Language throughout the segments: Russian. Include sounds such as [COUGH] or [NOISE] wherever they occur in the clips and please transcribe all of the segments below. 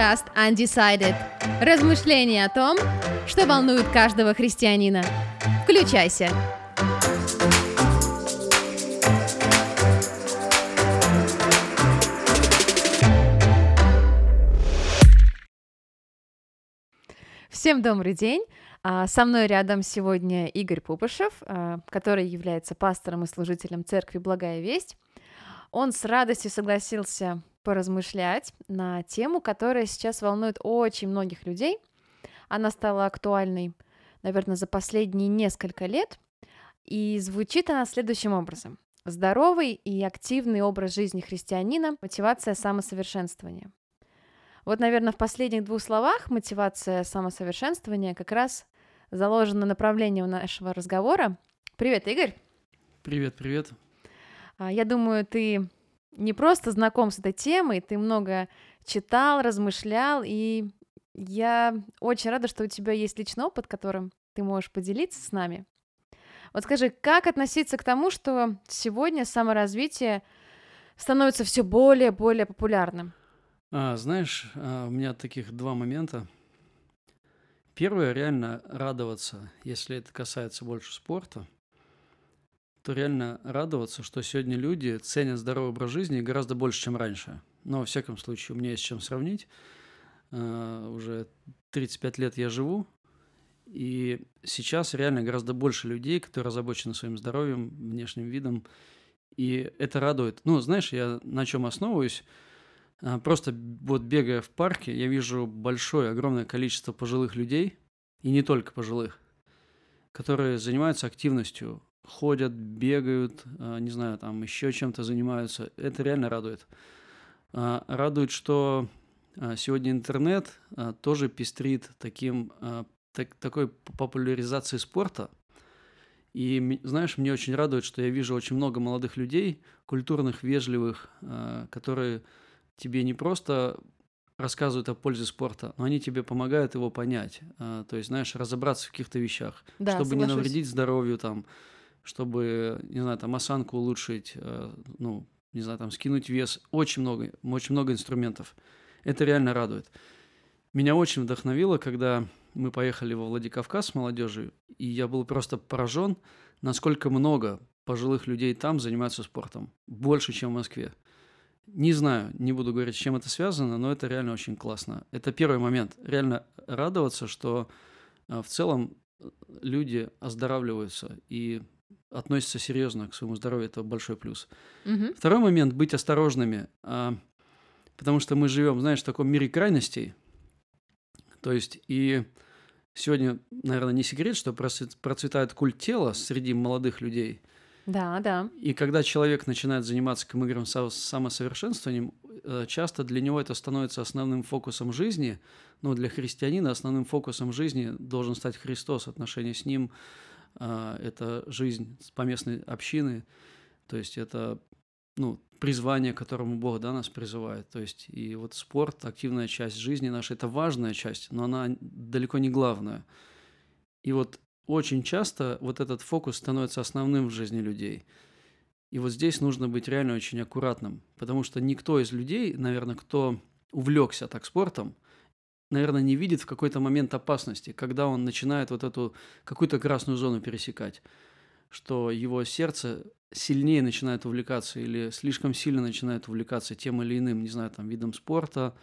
подкаст Undecided. Размышления о том, что волнует каждого христианина. Включайся. Всем добрый день. А, со мной рядом сегодня Игорь Пупышев, а, который является пастором и служителем церкви «Благая весть». Он с радостью согласился поразмышлять на тему, которая сейчас волнует очень многих людей. Она стала актуальной, наверное, за последние несколько лет, и звучит она следующим образом. Здоровый и активный образ жизни христианина – мотивация самосовершенствования. Вот, наверное, в последних двух словах мотивация самосовершенствования как раз заложено направление нашего разговора. Привет, Игорь. Привет, привет. А, я думаю, ты не просто знаком с этой темой, ты много читал, размышлял, и я очень рада, что у тебя есть личный опыт, которым ты можешь поделиться с нами. Вот скажи, как относиться к тому, что сегодня саморазвитие становится все более и более популярным? А, знаешь, а, у меня таких два момента. Первое, реально радоваться, если это касается больше спорта, то реально радоваться, что сегодня люди ценят здоровый образ жизни гораздо больше, чем раньше. Но, во всяком случае, у меня есть чем сравнить. Uh, уже 35 лет я живу, и сейчас реально гораздо больше людей, которые озабочены своим здоровьем, внешним видом, и это радует. Ну, знаешь, я на чем основываюсь? А, просто вот бегая в парке, я вижу большое, огромное количество пожилых людей, и не только пожилых, которые занимаются активностью, ходят, бегают, а, не знаю, там еще чем-то занимаются. Это реально радует. А, радует, что сегодня интернет тоже пестрит таким, так, такой популяризацией спорта. И, знаешь, мне очень радует, что я вижу очень много молодых людей, культурных, вежливых, которые тебе не просто рассказывают о пользе спорта, но они тебе помогают его понять. А, то есть, знаешь, разобраться в каких-то вещах, да, чтобы соглашусь. не навредить здоровью, там, чтобы, не знаю, там, осанку улучшить, а, ну, не знаю, там, скинуть вес. Очень много, очень много инструментов. Это реально радует. Меня очень вдохновило, когда мы поехали во Владикавказ с молодежью, и я был просто поражен, насколько много пожилых людей там занимаются спортом. Больше, чем в Москве. Не знаю, не буду говорить, с чем это связано, но это реально очень классно. Это первый момент. Реально радоваться, что а, в целом э, люди оздоравливаются и относятся серьезно к своему здоровью. Это большой плюс. Угу. Второй момент быть осторожными, а, потому что мы живем, знаешь, в таком мире крайностей. То есть и сегодня, наверное, не секрет, что процветает культ тела среди молодых людей. Да, да. И когда человек начинает заниматься камыгром самосовершенствованием, э, часто для него это становится основным фокусом жизни. Ну, для христианина основным фокусом жизни должен стать Христос, отношения с Ним. А, это жизнь поместной общины. То есть это ну, призвание, к которому Бог да, нас призывает. То есть и вот спорт, активная часть жизни нашей, это важная часть, но она далеко не главная. И вот очень часто вот этот фокус становится основным в жизни людей. И вот здесь нужно быть реально очень аккуратным, потому что никто из людей, наверное, кто увлекся так спортом, наверное, не видит в какой-то момент опасности, когда он начинает вот эту какую-то красную зону пересекать, что его сердце сильнее начинает увлекаться или слишком сильно начинает увлекаться тем или иным, не знаю, там, видом спорта,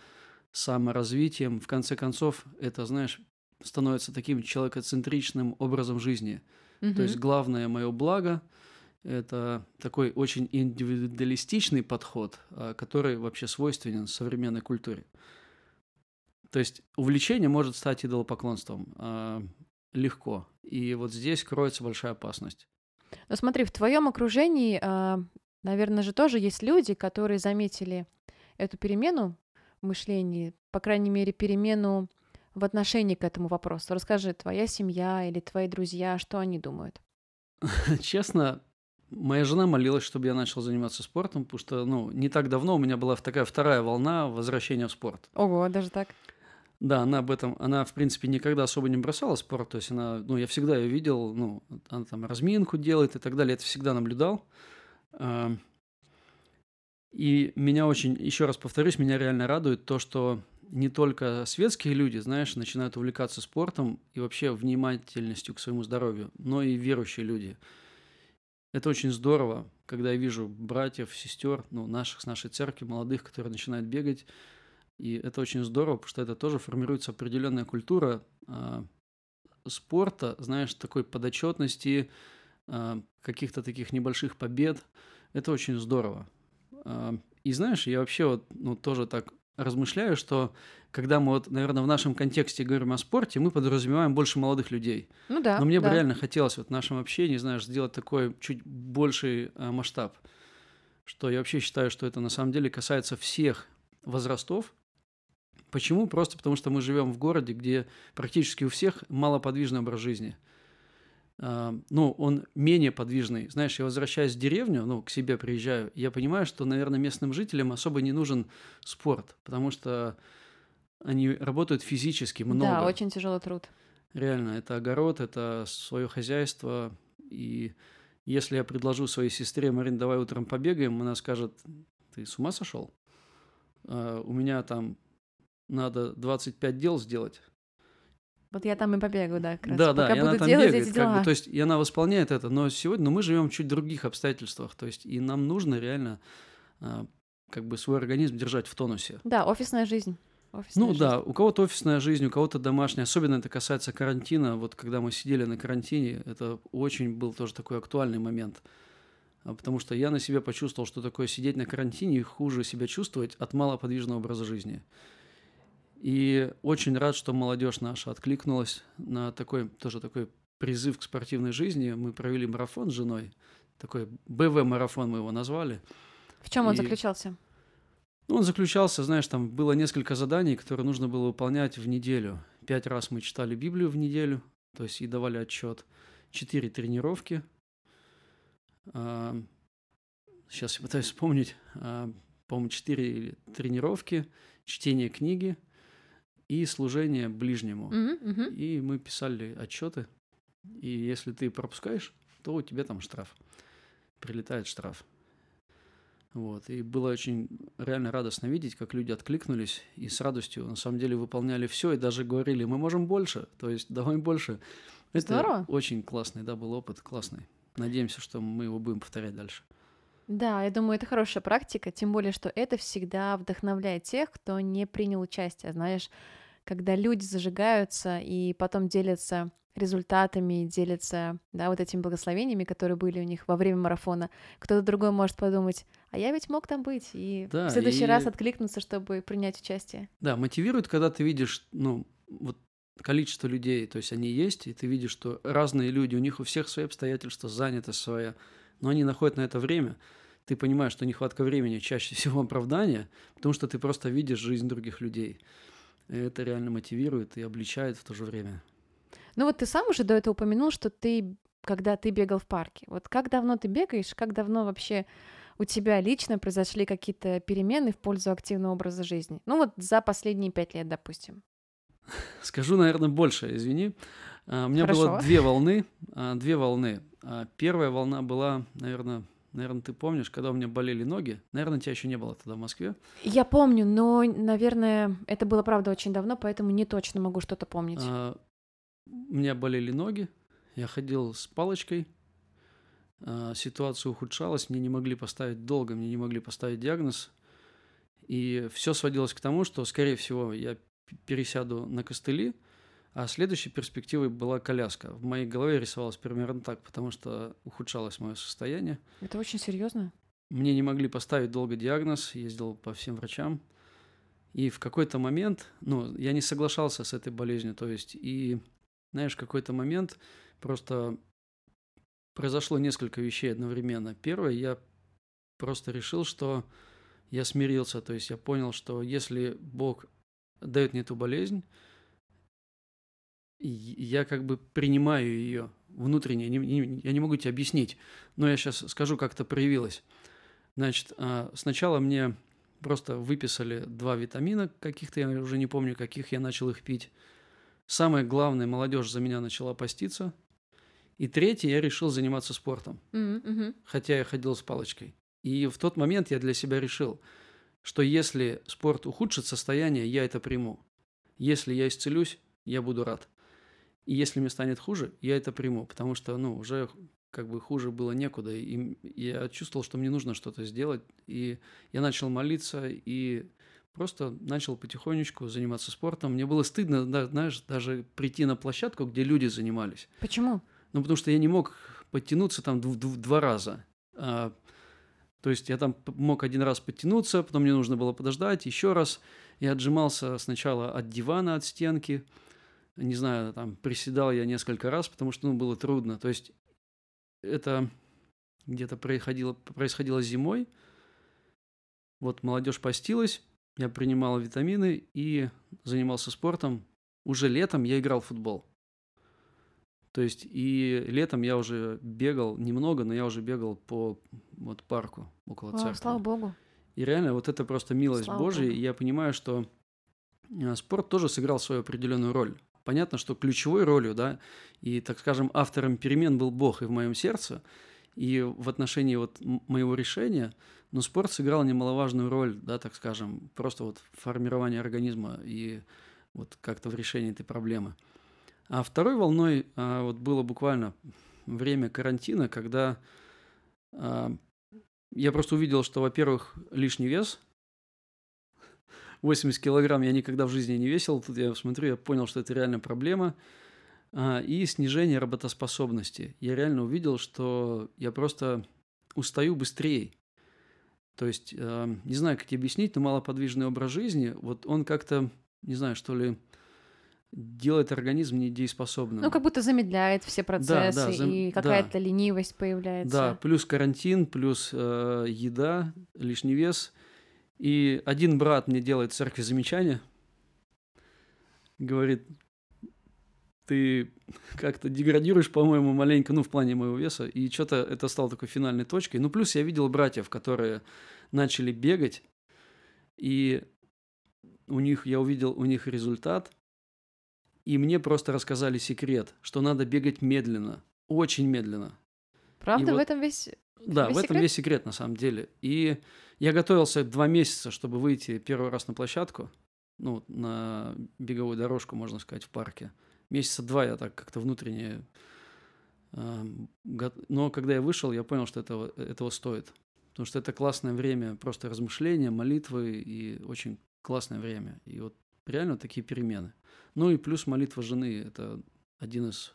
саморазвитием. В конце концов, это, знаешь, становится таким человекоцентричным образом жизни. Угу. То есть главное мое благо – это такой очень индивидуалистичный подход, а, который вообще свойственен современной культуре. То есть увлечение может стать идолопоклонством э, легко. И вот здесь кроется большая опасность. Но смотри, в твоем окружении, э, наверное же, тоже есть люди, которые заметили эту перемену в мышлении, по крайней мере, перемену в отношении к этому вопросу? Расскажи, твоя семья или твои друзья, что они думают? [LAUGHS] Честно, моя жена молилась, чтобы я начал заниматься спортом, потому что, ну, не так давно у меня была такая вторая волна возвращения в спорт. Ого, даже так? Да, она об этом, она, в принципе, никогда особо не бросала спорт, то есть она, ну, я всегда ее видел, ну, она там разминку делает и так далее, это всегда наблюдал. И меня очень, еще раз повторюсь, меня реально радует то, что не только светские люди, знаешь, начинают увлекаться спортом и вообще внимательностью к своему здоровью, но и верующие люди. Это очень здорово, когда я вижу братьев, сестер, ну, наших, с нашей церкви, молодых, которые начинают бегать. И это очень здорово, потому что это тоже формируется определенная культура э, спорта, знаешь, такой подотчетности, э, каких-то таких небольших побед. Это очень здорово. Э, и знаешь, я вообще вот, ну, тоже так размышляю, что когда мы вот, наверное, в нашем контексте говорим о спорте, мы подразумеваем больше молодых людей. Ну да. Но мне да. бы реально хотелось вот в нашем общении, знаешь, сделать такой чуть больший э, масштаб, что я вообще считаю, что это на самом деле касается всех возрастов. Почему? Просто потому что мы живем в городе, где практически у всех малоподвижный образ жизни – а, ну, он менее подвижный. Знаешь, я возвращаюсь в деревню, ну, к себе приезжаю, я понимаю, что, наверное, местным жителям особо не нужен спорт, потому что они работают физически много. Да, очень тяжелый труд. Реально, это огород, это свое хозяйство. И если я предложу своей сестре, Марин, давай утром побегаем, она скажет, ты с ума сошел? А, у меня там надо 25 дел сделать. Вот я там и побегаю, да, как раз. Да, да, Пока и буду она там делать бегает, эти как бы, дела. то есть и она восполняет это, но сегодня, но мы живем в чуть других обстоятельствах, то есть и нам нужно реально а, как бы свой организм держать в тонусе. Да, офисная жизнь. Офисная Ну жизнь. да, у кого-то офисная жизнь, у кого-то домашняя, особенно это касается карантина. Вот когда мы сидели на карантине, это очень был тоже такой актуальный момент. А, Потому что я на себе почувствовал, что такое сидеть на карантине и хуже себя чувствовать от малоподвижного образа жизни. И очень рад, что молодежь наша откликнулась на такой, тоже такой призыв к спортивной жизни. Мы провели марафон с женой, такой БВ-марафон мы его назвали. В чем он и- заключался? Ну, он заключался, знаешь, там было несколько заданий, которые нужно было выполнять в неделю. Пять раз мы читали Библию в неделю, то есть и давали отчет. Четыре тренировки. А, Сейчас я пытаюсь вспомнить. А, По-моему, четыре тренировки, чтение книги и служение ближнему. Мгм, мгм. И мы писали отчеты. И если ты пропускаешь, то у тебя там штраф. Прилетает штраф. Вот. И было очень реально радостно видеть, как люди откликнулись и с радостью на самом деле выполняли все и даже говорили, мы можем больше, то есть давай больше. Это Здорово. очень классный, да, был опыт, классный. Надеемся, что мы его будем повторять дальше. Да, я думаю, это хорошая практика, тем более, что это всегда вдохновляет тех, кто не принял участие. Знаешь, когда люди зажигаются и потом делятся результатами, делятся, да, вот этими благословениями, которые были у них во время марафона, кто-то другой может подумать, а я ведь мог там быть, и Да, в следующий и- раз откликнуться, чтобы принять участие. Да, мотивирует, когда ты видишь, ну, вот количество людей, то есть они есть, и ты видишь, что разные люди, у них у всех свои обстоятельства, занятость своя, но они находят на это время. Ты понимаешь, что нехватка времени чаще всего оправдание, потому что ты просто видишь жизнь других людей. И это реально мотивирует и обличает в то же время. Ну вот ты сам уже до этого упомянул, что ты, когда ты бегал в парке, вот как давно ты бегаешь, как давно вообще у тебя лично произошли какие-то перемены в пользу активного образа жизни? Ну вот за последние пять лет, допустим. Скажу, наверное, больше, извини. А, У меня было Хорошо. две волны. а, Две волны. А, Первая волна была, наверное, наверное, ты помнишь, когда у меня болели ноги. Наверное, тебя еще не было тогда в Москве. Я помню, но, наверное, это было, правда, очень давно, поэтому не точно могу что-то помнить. А, У меня болели ноги, я ходил с палочкой, а, ситуация ухудшалась, мне не могли поставить долго, мне не могли поставить диагноз. И все сводилось к тому, что, скорее всего, я пересяду на костыли, а следующей перспективой была коляска. В моей голове рисовалось примерно так, потому что ухудшалось мое состояние. Это очень серьезно. Мне не могли поставить долго диагноз, ездил по всем врачам. И в какой-то момент, ну, я не соглашался с этой болезнью, то есть, и, знаешь, в какой-то момент просто произошло несколько вещей одновременно. Первое, я просто решил, что я смирился, то есть я понял, что если Бог дает мне эту болезнь, я как бы принимаю ее внутренне, не- не- я не могу тебе объяснить, но я сейчас скажу, как это проявилось. Значит, а, сначала мне просто выписали два витамина каких-то, я уже не помню, каких я начал их пить. Самое главное, молодежь за меня начала поститься. И третье, я решил заниматься спортом, мгм. хотя я ходил с палочкой. И в тот момент я для себя решил, что если спорт ухудшит состояние, я это приму. Если я исцелюсь, я буду рад. И если мне станет хуже, я это приму, потому что, ну, уже как бы хуже было некуда, и я чувствовал, что мне нужно что-то сделать, и я начал молиться, и просто начал потихонечку заниматься спортом. Мне было стыдно, да, знаешь, даже прийти на площадку, где люди занимались. Почему? Ну, потому что я не мог подтянуться там в, в, два раза. А, то есть я там мог один раз подтянуться, потом мне нужно было подождать еще раз. Я отжимался сначала от дивана, от стенки. Не знаю, там приседал я несколько раз, потому что ну, было трудно. То есть это где-то происходило, происходило зимой. Вот молодежь постилась, я принимал витамины и занимался спортом. Уже летом я играл в футбол. То есть и летом я уже бегал немного, но я уже бегал по вот парку около О, церкви. Слава Богу. И реально вот это просто милость Слава Божья. Богу. И я понимаю, что а, спорт тоже сыграл свою определенную роль. Понятно, что ключевой ролью, да, и, так скажем, автором перемен был Бог и в моем сердце, и в отношении вот моего решения, но спорт сыграл немаловажную роль, да, так скажем, просто вот в формировании организма и вот как-то в решении этой проблемы. А второй волной а, вот было буквально время карантина, когда а, я просто увидел, что, во-первых, лишний вес, 80 килограмм я никогда в жизни не весил, тут я смотрю, я понял, что это реально проблема, а, и снижение работоспособности. Я реально увидел, что я просто устаю быстрее. То есть, а, не знаю, как тебе объяснить, но малоподвижный образ жизни, вот он как-то, не знаю, что ли, делает организм недееспособным. Ну, как будто замедляет все процессы, да, зам- и да. какая-то ленивость появляется. Да, плюс карантин, плюс э, еда, лишний вес. И один брат мне делает в церкви замечание. Говорит, ты как-то деградируешь, по-моему, маленько, ну, в плане моего веса. И что-то это стало такой финальной точкой. Ну, плюс я видел братьев, которые начали бегать. И у них, я увидел у них результат. И мне просто рассказали секрет, что надо бегать медленно, очень медленно. Правда, И в вот- этом весь... Да, в этом секрет? весь секрет на самом деле. И я готовился два месяца, чтобы выйти первый раз на площадку, ну, на беговую дорожку, можно сказать, в парке. Месяца два я так как-то внутренне... э, го- Но когда я вышел, я понял, что этого, этого стоит. Потому что это классное время просто размышления, молитвы и очень классное время. И вот реально такие перемены. Ну и плюс молитва жены – это один из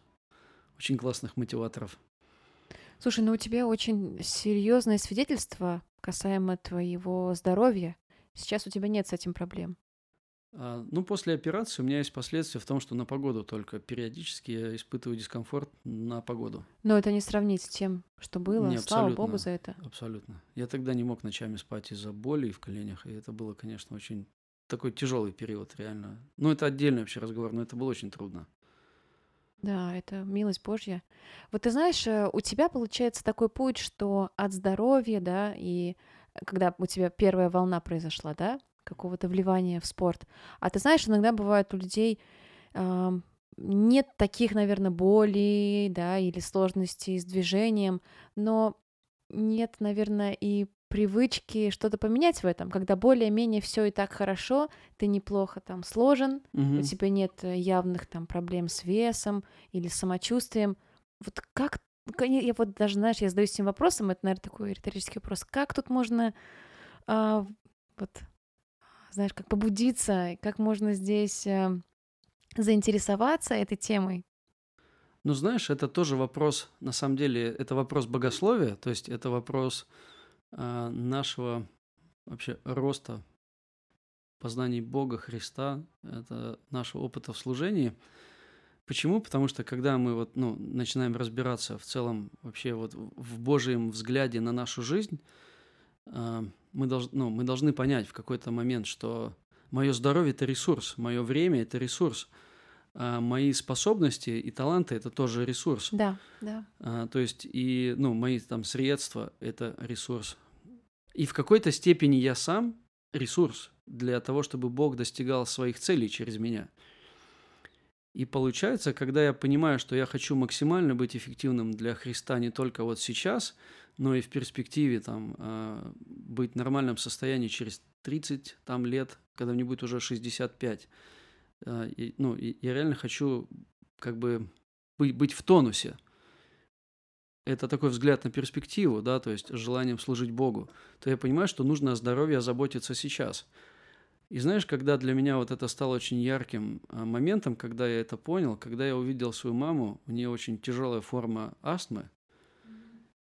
очень классных мотиваторов. Слушай, ну у тебя очень серьезное свидетельство касаемо твоего здоровья. Сейчас у тебя нет с этим проблем. А, Ну, после операции у меня есть последствия в том, что на погоду только периодически я испытываю дискомфорт на погоду. Но это не сравнить с тем, что было. Не, Слава. Богу за это. Абсолютно. Я тогда не мог ночами спать из-за боли в коленях, и это было, конечно, очень такой тяжелый период, реально. Ну, это отдельный вообще разговор, но это было очень трудно. Да, это милость Божья. Вот ты знаешь, э, у тебя получается такой путь, что от здоровья, да, и когда у тебя первая волна произошла, да, какого-то вливания в спорт. А ты знаешь, иногда бывает у людей ам, нет таких, наверное, болей, да, или сложностей с движением, но нет, наверное, и привычки что-то поменять в этом, когда более-менее все и так хорошо, ты неплохо там сложен, Мгм. у тебя нет э, явных там проблем с весом или с самочувствием. Вот как, ка- я вот даже, знаешь, я задаюсь этим вопросом, это, наверное, такой риторический вопрос, как тут можно, а, вот, знаешь, как побудиться, как можно здесь э, заинтересоваться этой темой? Ну, знаешь, это тоже вопрос, на самом деле, это вопрос богословия, то есть это вопрос а, нашего вообще роста познаний Бога, Христа, это нашего опыта в служении. Почему? Потому что когда мы вот, ну, начинаем разбираться в целом вообще вот в Божьем взгляде на нашу жизнь, а, мы, долж, ну, мы должны понять в какой-то момент, что мое здоровье – это ресурс, мое время – это ресурс, а мои способности и таланты – это тоже ресурс. Да, да. А, то есть и, ну, мои там средства – это ресурс. И в какой-то степени я сам ресурс для того, чтобы Бог достигал своих целей через меня. И получается, когда я понимаю, что я хочу максимально быть эффективным для Христа не только вот сейчас, но и в перспективе там а, быть в нормальном состоянии через 30 там лет, когда мне будет уже 65. А, ну, я реально хочу как бы быть, в тонусе. Это такой взгляд на перспективу, да, то есть желанием служить Богу. То я понимаю, что нужно о здоровье заботиться сейчас. И знаешь, когда для меня вот это стало очень ярким а, моментом, когда я это понял, когда я увидел свою маму, у нее очень тяжелая форма астмы,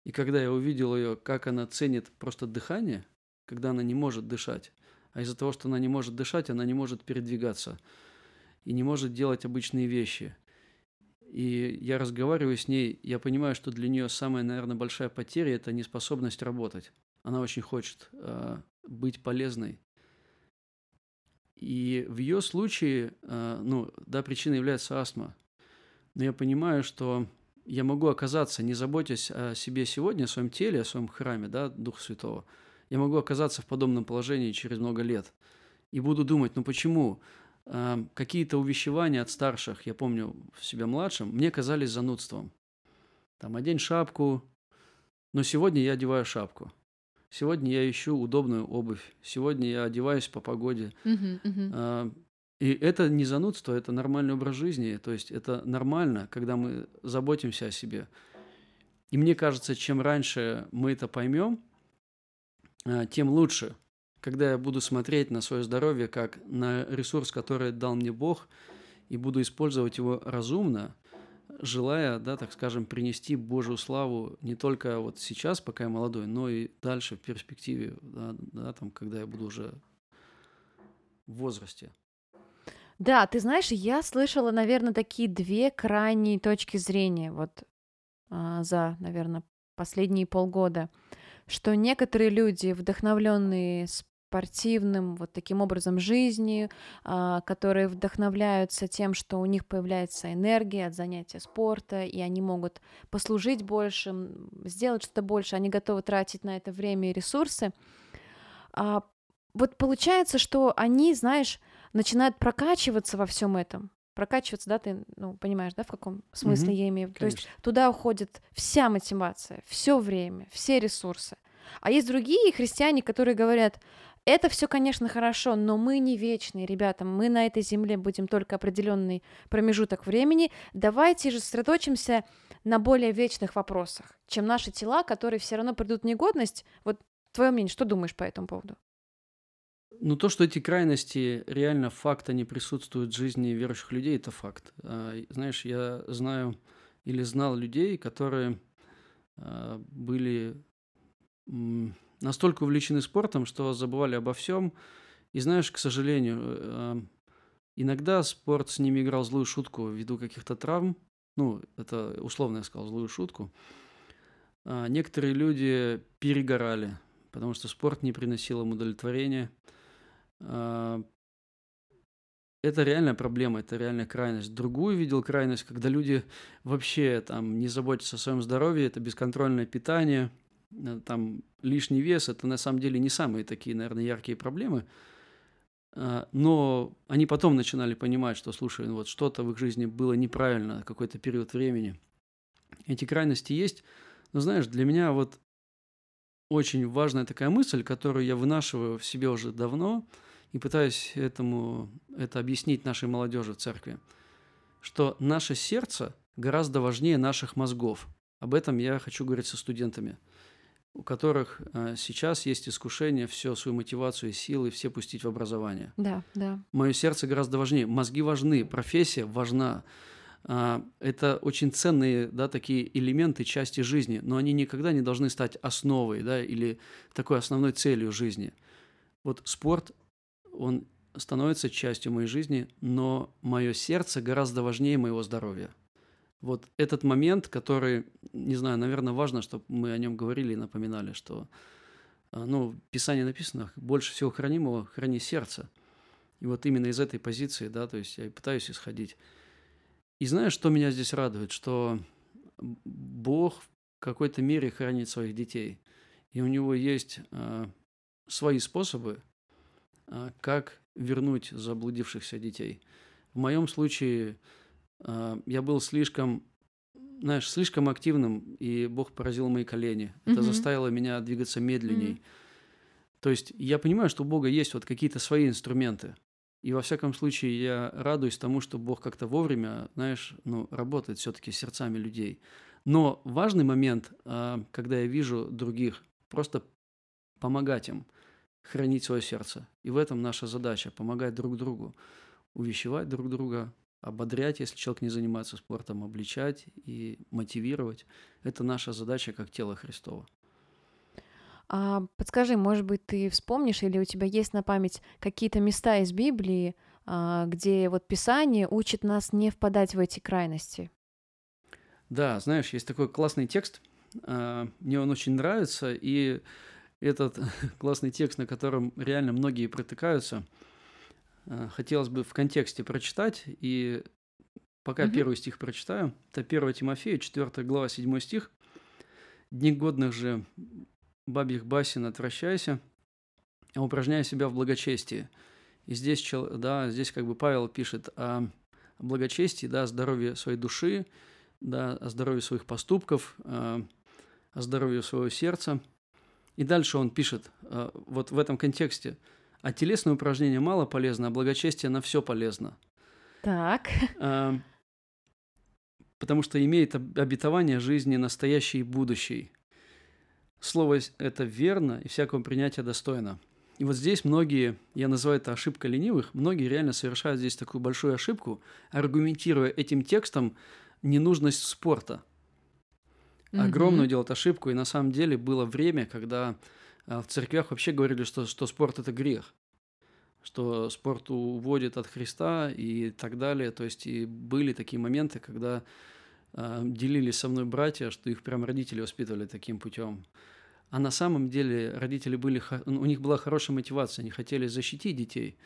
и когда я увидел ее, как она ценит просто дыхание, когда она не может дышать, а из-за того, что она не может дышать, она не может передвигаться и не может делать обычные вещи. И я разговариваю с ней, я понимаю, что для нее самая, наверное, большая потеря – это неспособность работать. Она очень хочет э, быть полезной. И в ее случае, э, ну, да, причиной является астма. Но я понимаю, что я могу оказаться, не заботясь о себе сегодня, о своем теле, о своем храме, да, Духа Святого, я могу оказаться в подобном положении через много лет. И буду думать, ну почему? Э, какие-то увещевания от старших, я помню в себя младшим, мне казались занудством. Там, одень шапку, но сегодня я одеваю шапку. Сегодня я ищу удобную обувь. Сегодня я одеваюсь по погоде. Мгм. А, и это не занудство, это нормальный образ жизни. То есть это нормально, когда мы заботимся о себе. И мне кажется, чем раньше мы это поймем, а, тем лучше. Когда я буду смотреть на свое здоровье как на ресурс, который дал мне Бог, и буду использовать его разумно, желая, да, так скажем, принести Божью славу не только вот сейчас, пока я молодой, но и дальше в перспективе, да, да, там, когда я буду уже в возрасте. Да, ты знаешь, я слышала, наверное, такие две крайние точки зрения вот а, за, наверное, последние полгода, что некоторые люди, вдохновленные спортивным вот таким образом жизни, а, которые вдохновляются тем, что у них появляется энергия от занятия спорта, и они могут послужить больше, сделать что-то больше, они готовы тратить на это время и ресурсы. А, вот получается, что они, знаешь, начинают прокачиваться во всем этом. Прокачиваться, да, ты, ну, понимаешь, да, в каком смысле Мгм. я имею в виду? То есть туда уходит вся мотивация, все время, все ресурсы. А есть другие христиане, которые говорят, это все, конечно, хорошо, но мы не вечные, ребята, мы на этой земле будем только определенный промежуток времени. Давайте же сосредоточимся на более вечных вопросах, чем наши тела, которые все равно придут в негодность. Вот твое мнение, что думаешь по этому поводу? Ну, то, что эти крайности реально факта не присутствуют в жизни верующих людей, это факт. А, Знаешь, я знаю или знал людей, которые а, были настолько увлечены спортом, что забывали обо всем. И знаешь, к сожалению, э, иногда спорт с ними играл злую шутку ввиду каких-то травм. Ну, это условно я сказал, злую шутку. А, Некоторые люди перегорали, потому что спорт не приносил им удовлетворения. А, Это реальная проблема, это реальная крайность. Другую видел крайность, когда люди вообще там не заботятся о своем здоровье, это бесконтрольное питание, э, там лишний вес, это на самом деле не самые такие, наверное, яркие проблемы. А, Но они потом начинали понимать, что, слушай, ну вот что-то в их жизни было неправильно какой-то период времени. Эти крайности есть. Но знаешь, для меня вот очень важная такая мысль, которую я вынашиваю в себе уже давно и пытаюсь этому это объяснить нашей молодежи в церкви, что наше сердце гораздо важнее наших мозгов. Об этом я хочу говорить со студентами, у которых э, сейчас есть искушение всю свою мотивацию и силы все пустить в образование. Да, да. Мое сердце гораздо важнее. Мозги важны, профессия важна. А, Это очень ценные, да, такие элементы части жизни, но они никогда не должны стать основой, да, или такой основной целью жизни. Вот спорт, он становится частью моей жизни, но мое сердце гораздо важнее моего здоровья. Вот этот момент, который, не знаю, наверное, важно, чтобы мы о нем говорили и напоминали, что, а, ну, в Писании написано, больше всего хранимого храни сердце. И вот именно из этой позиции, да, то есть я и пытаюсь исходить. И знаешь, что меня здесь радует? Что Бог в какой-то мере хранит своих детей. И у него есть а, свои способы, а, как вернуть заблудившихся детей. В моем случае я был слишком, знаешь, слишком активным, и Бог поразил мои колени. Это Мгм. заставило меня двигаться медленней. Мгм. То есть я понимаю, что у Бога есть вот какие-то свои инструменты. И во всяком случае я радуюсь тому, что Бог как-то вовремя, знаешь, ну, работает все-таки сердцами людей. Но важный момент, а, когда я вижу других, просто помогать им хранить свое сердце. И в этом наша задача – помогать друг другу, увещевать друг друга, ободрять, если человек не занимается спортом, обличать и мотивировать. Это наша задача как тело Христова. А, подскажи, может быть, ты вспомнишь или у тебя есть на память какие-то места из Библии, а, где вот Писание учит нас не впадать в эти крайности? Да, знаешь, есть такой классный текст, а, мне он очень нравится, и этот [LAUGHS] классный текст, на котором реально многие протыкаются, хотелось бы в контексте прочитать, и пока угу. первый стих прочитаю, это 1 Тимофея, 4 глава, 7 стих. «Дни годных же бабьих басен отвращайся, а упражняя себя в благочестии». И здесь, да, здесь как бы Павел пишет о благочестии, да, о здоровье своей души, да, о здоровье своих поступков, а, о здоровье своего сердца. И дальше он пишет, а, вот в этом контексте, а телесное упражнение мало полезно, а благочестие на все полезно. Так. [LAUGHS] А, потому что имеет обетование жизни настоящей и будущей. Слово это верно и всякого принятия достойно. И вот здесь многие, я называю это ошибка ленивых, многие реально совершают здесь такую большую ошибку, аргументируя этим текстом ненужность спорта. Mm-hmm. Огромную делают ошибку, и на самом деле было время, когда в церквях вообще говорили, что, что спорт – это грех, что спорт уводит от Христа и так далее. То есть и были такие моменты, когда э, делились со мной братья, что их прям родители воспитывали таким путем. А на самом деле родители были, у них была хорошая мотивация, они хотели защитить детей.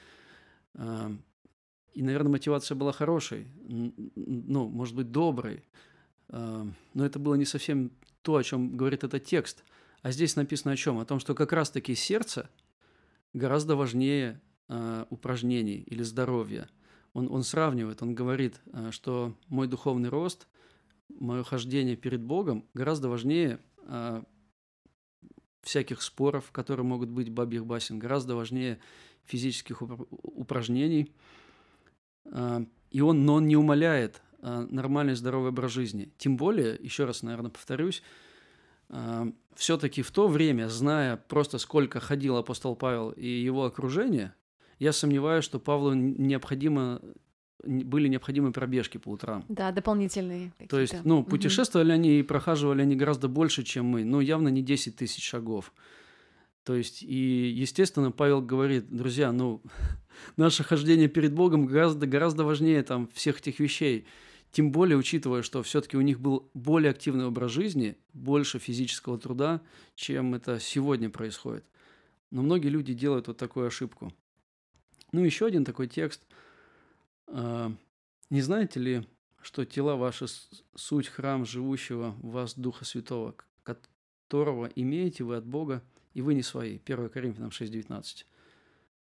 И, наверное, мотивация была хорошей, ну, может быть, доброй. А, но это было не совсем то, о чем говорит этот текст. А здесь написано о чем? О том, что как раз-таки сердце гораздо важнее а, упражнений или здоровья. Он, он сравнивает, он говорит, а, что мой духовный рост, мое хождение перед Богом гораздо важнее всяких споров, которые могут быть бабьих басен, гораздо важнее физических упражнений – и он, но он не умаляет нормальный здоровый образ жизни. Тем более, еще раз, наверное, повторюсь, все-таки в то время, зная просто сколько ходил апостол Павел и его окружение, я сомневаюсь, что Павлу необходимо были необходимы пробежки по утрам. Да, дополнительные. То есть, ну, путешествовали угу. они и прохаживали они гораздо больше, чем мы, но явно не 10 тысяч шагов. То есть, и, естественно, Павел говорит, друзья, ну, [LAUGHS] наше хождение перед Богом гораздо, гораздо важнее там всех этих вещей. Тем более, учитывая, что все-таки у них был более активный образ жизни, больше физического труда, чем это сегодня происходит. Но многие люди делают вот такую ошибку. Ну, еще один такой текст. А, Не знаете ли, что тела ваши суть храм живущего в вас Духа Святого, которого имеете вы от Бога, и вы не свои. 1 Коринфянам 6.19. То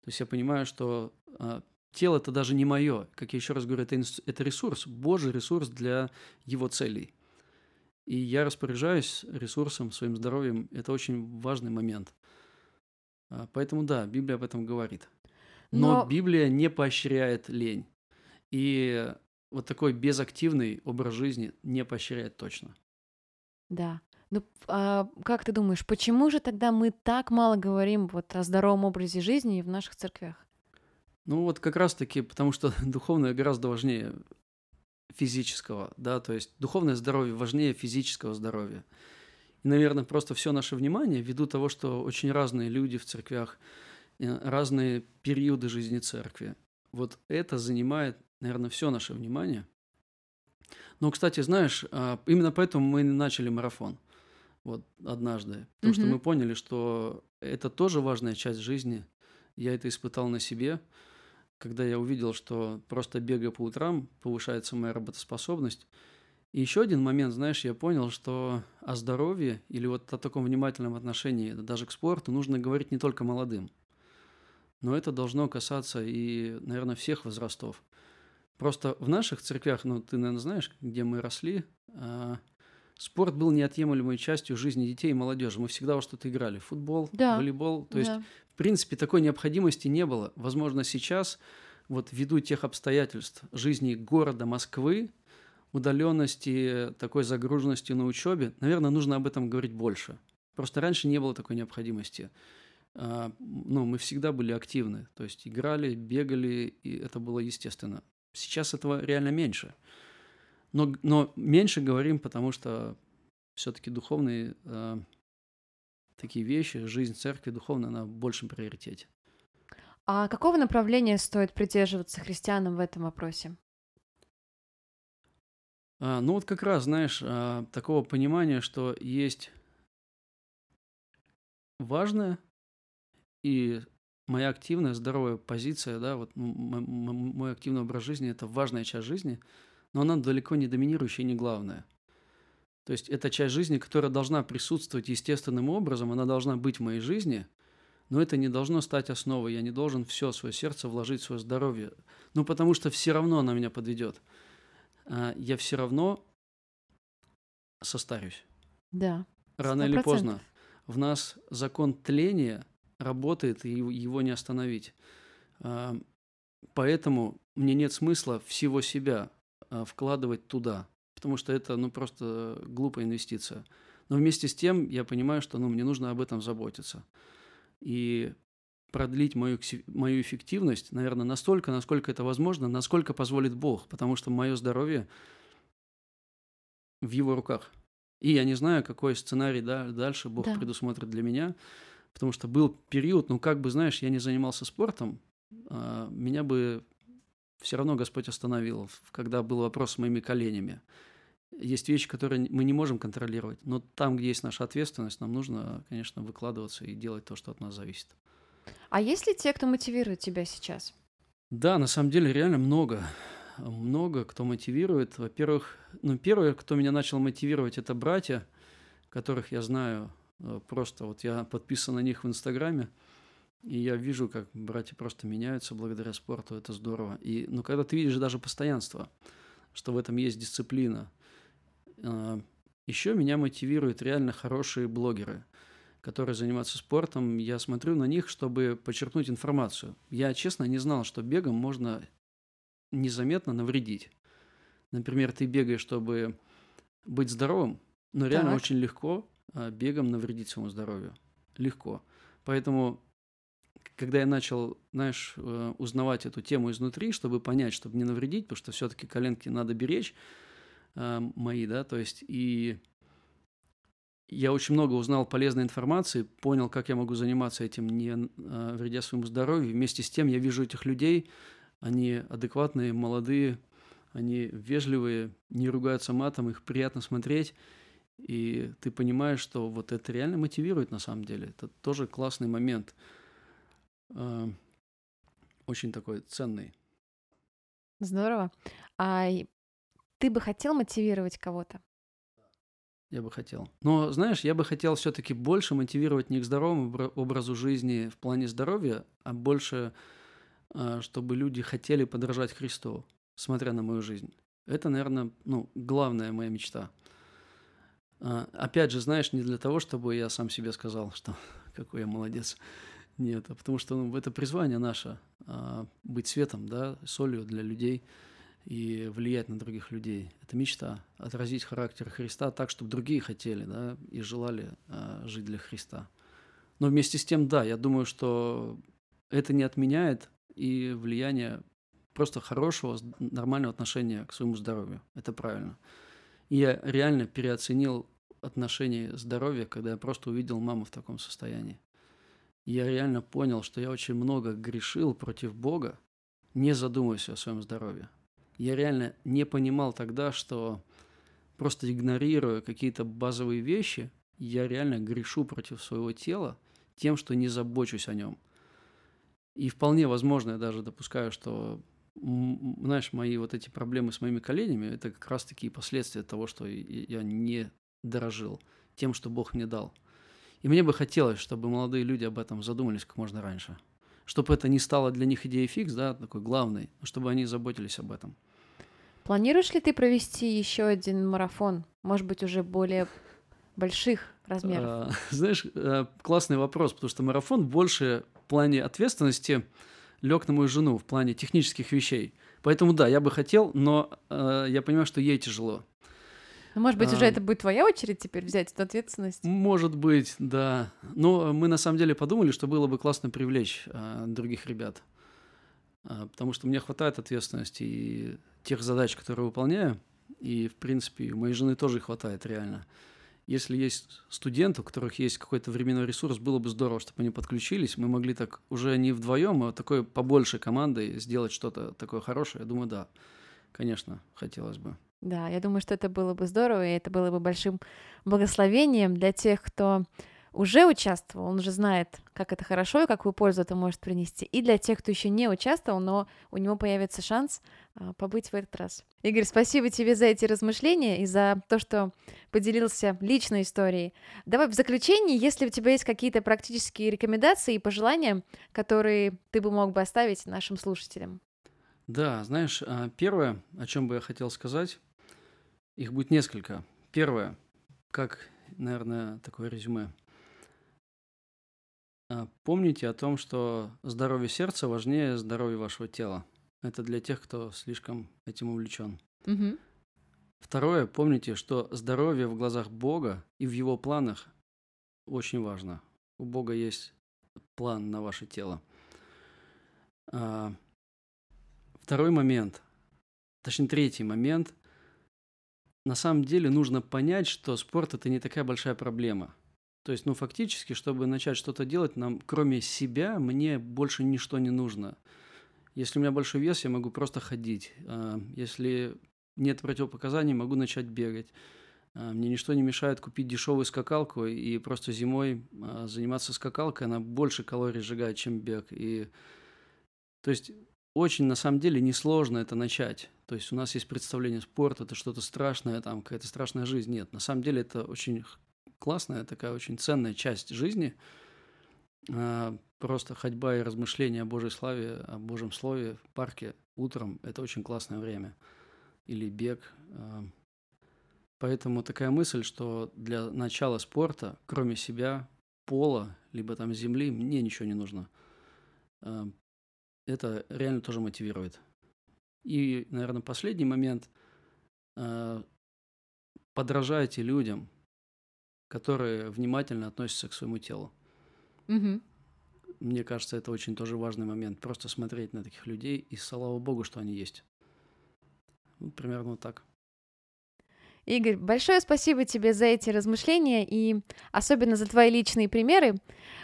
есть я понимаю, что а, тело это даже не мое. Как я еще раз говорю, это, это ресурс, Божий ресурс для его целей. И я распоряжаюсь ресурсом, своим здоровьем. Это очень важный момент. А, поэтому да, Библия об этом говорит. Но, Но Библия не поощряет лень. И вот такой безактивный образ жизни не поощряет точно. Да. Ну, а как ты думаешь, почему же тогда мы так мало говорим вот о здоровом образе жизни в наших церквях? Ну вот как раз-таки потому, что [LAUGHS] духовное гораздо важнее физического, да, то есть духовное здоровье важнее физического здоровья. И, наверное, просто все наше внимание ввиду того, что очень разные люди в церквях, э, разные периоды жизни церкви. Вот это занимает, наверное, все наше внимание. Но, кстати, знаешь, а, именно поэтому мы начали марафон – вот однажды. Потому что мы поняли, что это тоже важная часть жизни. Я это испытал на себе, когда я увидел, что просто бегая по утрам повышается моя работоспособность. И еще один момент, знаешь, я понял, что о здоровье или вот о таком внимательном отношении даже к спорту нужно говорить не только молодым. Но это должно касаться и, наверное, всех возрастов. Просто в наших церквях, ну, ты, наверное, знаешь, где мы росли, а, спорт был неотъемлемой частью жизни детей и молодежи. Мы всегда во что-то играли. Футбол, Да, волейбол. То есть, да. В принципе, такой необходимости не было. Возможно, сейчас, вот ввиду тех обстоятельств жизни города Москвы, удаленности, такой загруженности на учебе, наверное, нужно об этом говорить больше. Просто раньше не было такой необходимости. А, Ну, мы всегда были активны, то есть играли, бегали, и это было естественно. Сейчас этого реально меньше. Но, но меньше говорим, потому что все-таки духовные а, такие вещи, жизнь церкви духовная, она в большем приоритете. А какого направления стоит придерживаться христианам в этом вопросе? А, ну вот как раз, знаешь, а, такого понимания, что есть важное и моя активная, здоровая позиция, да, вот мой активный образ жизни– это важная часть жизни, но она далеко не доминирующая и не главная. То есть это часть жизни, которая должна присутствовать естественным образом, она должна быть в моей жизни, но это не должно стать основой. Я не должен все свое сердце вложить в свое здоровье. Ну, потому что все равно она меня подведет. А, Я все равно состарюсь. Да, Рано сто или поздно. В нас закон тления работает, и его- его не остановить. А, Поэтому мне нет смысла всего себя а, вкладывать туда, потому что это ну, просто глупая инвестиция. Но вместе с тем я понимаю, что ну, мне нужно об этом заботиться. И продлить мою, мою эффективность, наверное, настолько, насколько это возможно, насколько позволит Бог, потому что мое здоровье в Его руках. И я не знаю, какой сценарий да, дальше Бог Да. предусмотрит для меня, потому что был период, ну как бы, знаешь, я не занимался спортом, а, меня бы все равно Господь остановил, когда был вопрос с моими коленями. Есть вещи, которые мы не можем контролировать, но там, где есть наша ответственность, нам нужно, конечно, выкладываться и делать то, что от нас зависит. А есть ли те, кто мотивирует тебя сейчас? Да, на самом деле реально много. Много кто мотивирует. Во-первых, ну, первое, кто меня начал мотивировать, это братья, которых я знаю. э, Просто вот я подписан на них в Инстаграме, и я вижу, как братья просто меняются благодаря спорту. Это здорово. И, ну, когда ты видишь даже постоянство, что в этом есть дисциплина. Еще меня мотивируют реально хорошие блогеры, которые занимаются спортом. Я смотрю на них, чтобы подчеркнуть информацию. Я, честно, не знал, что бегом можно незаметно навредить. Например, ты бегаешь, чтобы быть здоровым, но реально Так. очень легко а, бегом навредить своему здоровью. Легко. Поэтому, когда я начал, знаешь, э, узнавать эту тему изнутри, чтобы понять, чтобы не навредить, потому что все-таки коленки надо беречь, а, мои, да, то есть и я очень много узнал полезной информации, понял, как я могу заниматься этим, не а, вредя своему здоровью. Вместе с тем я вижу этих людей, они адекватные, молодые, они вежливые, не ругаются матом, их приятно смотреть. И ты понимаешь, что вот это реально мотивирует на самом деле. Это тоже классный момент. А, Очень такой ценный. Здорово. А ты бы хотел мотивировать кого-то? Я бы хотел. Но, знаешь, я бы хотел все-таки больше мотивировать не к здоровому обра- образу жизни в плане здоровья, а больше, а, чтобы люди хотели подражать Христу, смотря на мою жизнь. Это, наверное, ну, главная моя мечта. А, Опять же, знаешь, не для того, чтобы я сам себе сказал, что [LAUGHS] какой я молодец. Нет, а потому что ну, это призвание наше а, быть светом, да, солью для людей и влиять на других людей. Это мечта отразить характер Христа так, чтобы другие хотели, да, и желали а, жить для Христа. Но вместе с тем, да, я думаю, что это не отменяет и влияние просто хорошего, нормального отношения к своему здоровью. Это правильно. И я реально переоценил отношение здоровья, когда я просто увидел маму в таком состоянии. Я реально понял, что я очень много грешил против Бога, не задумываясь о своем здоровье. Я реально не понимал тогда, что просто игнорируя какие-то базовые вещи, я реально грешу против своего тела тем, что не забочусь о нем. И вполне возможно, я даже допускаю, что, знаешь, мои вот эти проблемы с моими коленями, это как раз такие последствия того, что я не дорожил тем, что Бог мне дал. И мне бы хотелось, чтобы молодые люди об этом задумались как можно раньше. Чтобы это не стало для них идеей фикс, да, такой главной, но чтобы они заботились об этом. Планируешь ли ты провести еще один марафон может быть, уже более больших размеров? А, [LAUGHS] знаешь, э, классный вопрос, потому что марафон больше в плане ответственности лег на мою жену, в плане технических вещей. Поэтому да, я бы хотел, но э, я понимаю, что ей тяжело. Ну, может быть, уже А. это будет твоя очередь теперь взять эту ответственность? Может быть, да. Но мы на самом деле подумали, что было бы классно привлечь а, других ребят. А, потому что мне хватает ответственности и тех задач, которые выполняю. И, в принципе, у моей жены тоже хватает реально. Если есть студенты, у которых есть какой-то временной ресурс, было бы здорово, чтобы они подключились. Мы могли так уже не вдвоем, а такой побольше командой сделать что-то такое хорошее. Я думаю, да, конечно, хотелось бы. Да, я думаю, что это было бы здорово, и это было бы большим благословением для тех, кто уже участвовал, он уже знает, как это хорошо и какую пользу это может принести. И для тех, кто еще не участвовал, но у него появится шанс а, побыть в этот раз. Игорь, спасибо тебе за эти размышления и за то, что поделился личной историей. Давай в заключении, если у тебя есть какие-то практические рекомендации и пожелания, которые ты бы мог бы оставить нашим слушателям. Да, знаешь, а, первое, о чем бы я хотел сказать, их будет несколько. Первое, как, наверное, такое резюме. А, Помните о том, что здоровье сердца важнее здоровья вашего тела. Это для тех, кто слишком этим увлечен. Мгм. Второе, помните, что здоровье в глазах Бога и в Его планах очень важно. У Бога есть план на ваше тело. А, Второй момент, точнее третий момент. На самом деле нужно понять, что спорт это не такая большая проблема. То есть, ну, фактически, чтобы начать что-то делать, нам, кроме себя, мне больше ничто не нужно. Если у меня большой вес, я могу просто ходить. А, Если нет противопоказаний, могу начать бегать. А, Мне ничто не мешает купить дешевую скакалку и просто зимой а, заниматься скакалкой. Она больше калорий сжигает, чем бег. И то есть очень на самом деле несложно это начать. То есть у нас есть представление спорт это что-то страшное, там какая-то страшная жизнь. Нет, на самом деле это очень классная такая очень ценная часть жизни. А, Просто ходьба и размышления о Божьей славе, о Божьем слове в парке утром – это очень классное время. Или бег. а. Поэтому такая мысль, что для начала спорта, кроме себя, пола, либо там земли, мне ничего не нужно. Это реально тоже мотивирует. И, наверное, последний момент. а, Подражайте людям, которые внимательно относятся к своему телу. Мгм. Мне кажется, это очень тоже важный момент. Просто смотреть на таких людей, и слава богу, что они есть. Ну, примерно так. Игорь, большое спасибо тебе за эти размышления и особенно за твои личные примеры.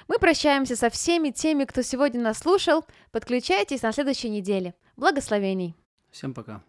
Мы прощаемся со всеми теми, кто сегодня нас слушал. Подключайтесь на следующей неделе. Благословений! Всем пока.